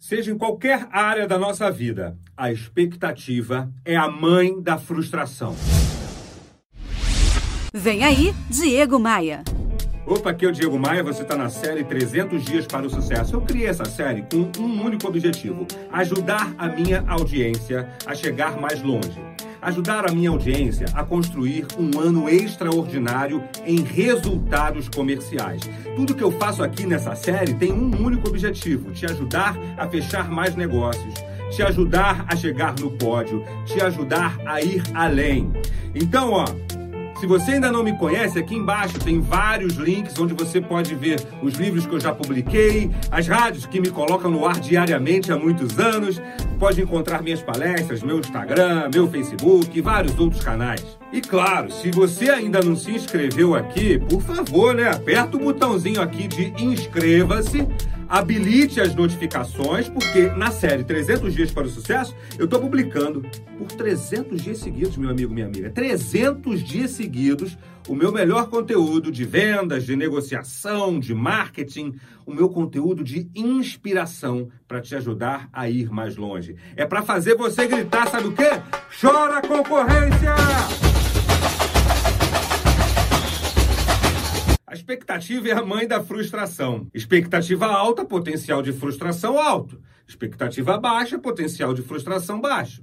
Seja em qualquer área da nossa vida, a expectativa é a mãe da frustração. Vem aí, Diego Maia. Opa, aqui é o Diego Maia, você está na série 300 Dias para o Sucesso. Eu criei essa série com um único objetivo: ajudar a minha audiência a chegar mais longe ajudar a minha audiência a construir um ano extraordinário em resultados comerciais. Tudo que eu faço aqui nessa série tem um único objetivo: te ajudar a fechar mais negócios, te ajudar a chegar no pódio, te ajudar a ir além. Então, ó, se você ainda não me conhece, aqui embaixo tem vários links onde você pode ver os livros que eu já publiquei, as rádios que me colocam no ar diariamente há muitos anos. Pode encontrar minhas palestras, meu Instagram, meu Facebook e vários outros canais. E claro, se você ainda não se inscreveu aqui, por favor, né, aperta o botãozinho aqui de inscreva-se habilite as notificações, porque na série 300 Dias para o Sucesso, eu estou publicando por 300 dias seguidos, meu amigo, minha amiga. 300 dias seguidos, o meu melhor conteúdo de vendas, de negociação, de marketing, o meu conteúdo de inspiração para te ajudar a ir mais longe. É para fazer você gritar, sabe o quê? Chora concorrência! Expectativa é a mãe da frustração. Expectativa alta, potencial de frustração alto. Expectativa baixa, potencial de frustração baixo.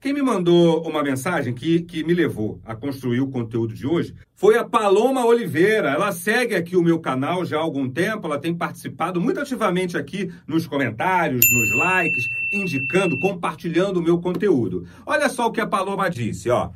Quem me mandou uma mensagem que, que me levou a construir o conteúdo de hoje foi a Paloma Oliveira. Ela segue aqui o meu canal já há algum tempo, ela tem participado muito ativamente aqui nos comentários, nos likes, indicando, compartilhando o meu conteúdo. Olha só o que a Paloma disse, ó.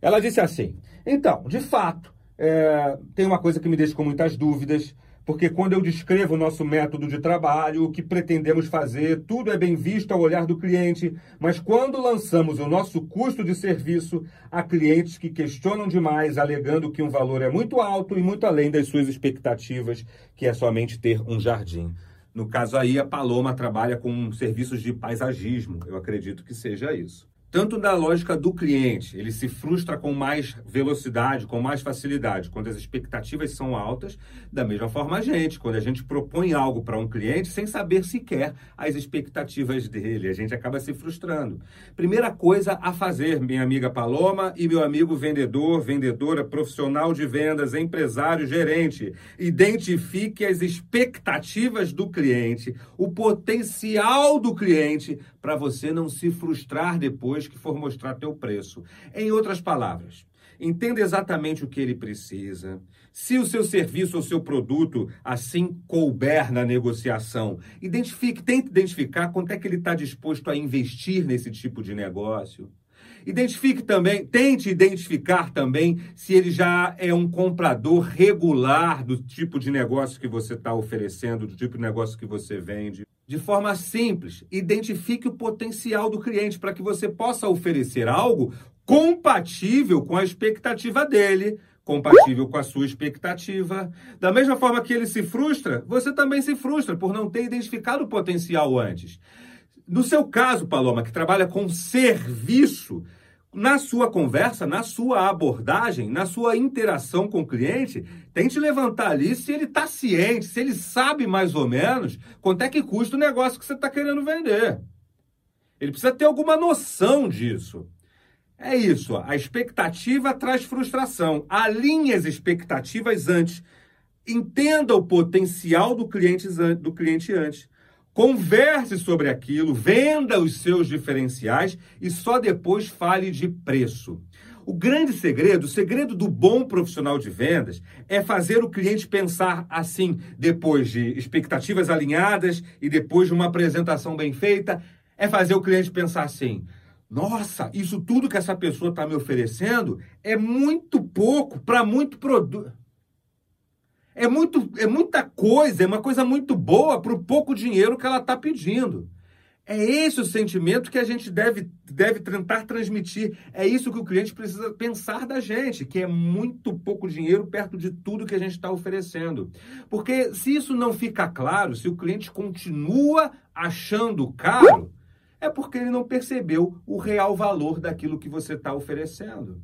Ela disse assim: então, de fato, é, tem uma coisa que me deixa com muitas dúvidas, porque quando eu descrevo o nosso método de trabalho, o que pretendemos fazer, tudo é bem visto ao olhar do cliente, mas quando lançamos o nosso custo de serviço, há clientes que questionam demais, alegando que um valor é muito alto e muito além das suas expectativas, que é somente ter um jardim. No caso aí, a Paloma trabalha com serviços de paisagismo, eu acredito que seja isso tanto da lógica do cliente, ele se frustra com mais velocidade, com mais facilidade, quando as expectativas são altas, da mesma forma a gente, quando a gente propõe algo para um cliente sem saber sequer as expectativas dele, a gente acaba se frustrando. Primeira coisa a fazer, minha amiga Paloma e meu amigo vendedor, vendedora, profissional de vendas, empresário, gerente, identifique as expectativas do cliente, o potencial do cliente para você não se frustrar depois que for mostrar teu preço. Em outras palavras, entenda exatamente o que ele precisa. Se o seu serviço ou seu produto assim couber na negociação, identifique, tente identificar quanto é que ele está disposto a investir nesse tipo de negócio. Identifique também, tente identificar também se ele já é um comprador regular do tipo de negócio que você está oferecendo, do tipo de negócio que você vende de forma simples. Identifique o potencial do cliente para que você possa oferecer algo compatível com a expectativa dele, compatível com a sua expectativa. Da mesma forma que ele se frustra, você também se frustra por não ter identificado o potencial antes. No seu caso, Paloma, que trabalha com serviço, na sua conversa, na sua abordagem, na sua interação com o cliente, tente levantar ali se ele está ciente, se ele sabe mais ou menos quanto é que custa o negócio que você está querendo vender. Ele precisa ter alguma noção disso. É isso, a expectativa traz frustração. Alinhe as expectativas antes. Entenda o potencial do cliente, do cliente antes. Converse sobre aquilo, venda os seus diferenciais e só depois fale de preço. O grande segredo, o segredo do bom profissional de vendas é fazer o cliente pensar assim, depois de expectativas alinhadas e depois de uma apresentação bem feita, é fazer o cliente pensar assim: nossa, isso tudo que essa pessoa está me oferecendo é muito pouco para muito produto. É, muito, é muita coisa, é uma coisa muito boa para o pouco dinheiro que ela está pedindo. É esse o sentimento que a gente deve, deve tentar transmitir. É isso que o cliente precisa pensar da gente, que é muito pouco dinheiro perto de tudo que a gente está oferecendo. Porque se isso não fica claro, se o cliente continua achando caro, é porque ele não percebeu o real valor daquilo que você está oferecendo.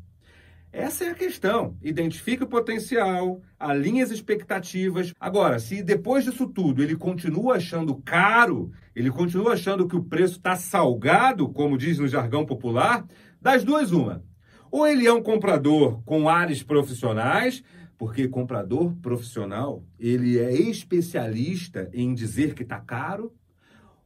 Essa é a questão. Identifique o potencial, alinhe as expectativas. Agora, se depois disso tudo ele continua achando caro, ele continua achando que o preço está salgado, como diz no jargão popular, das duas, uma. Ou ele é um comprador com ares profissionais, porque comprador profissional, ele é especialista em dizer que está caro,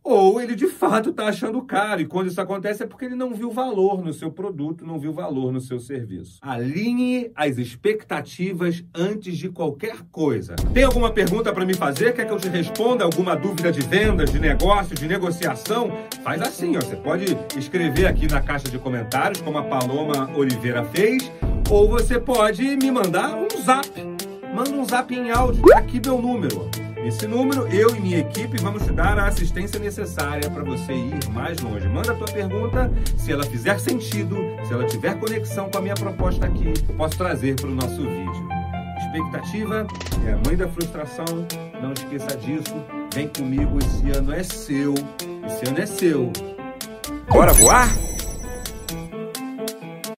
ou ele de fato está achando caro. E quando isso acontece é porque ele não viu valor no seu produto, não viu valor no seu serviço. Alinhe as expectativas antes de qualquer coisa. Tem alguma pergunta para me fazer? Quer que eu te responda? Alguma dúvida de vendas, de negócio, de negociação? Faz assim, ó. Você pode escrever aqui na caixa de comentários, como a Paloma Oliveira fez, ou você pode me mandar um zap. Manda um zap em áudio. Tá aqui meu número. Esse número, eu e minha equipe vamos te dar a assistência necessária para você ir mais longe. Manda a tua pergunta, se ela fizer sentido, se ela tiver conexão com a minha proposta aqui, posso trazer para o nosso vídeo. Expectativa é a mãe da frustração, não esqueça disso. Vem comigo, esse ano é seu. Esse ano é seu. Bora voar?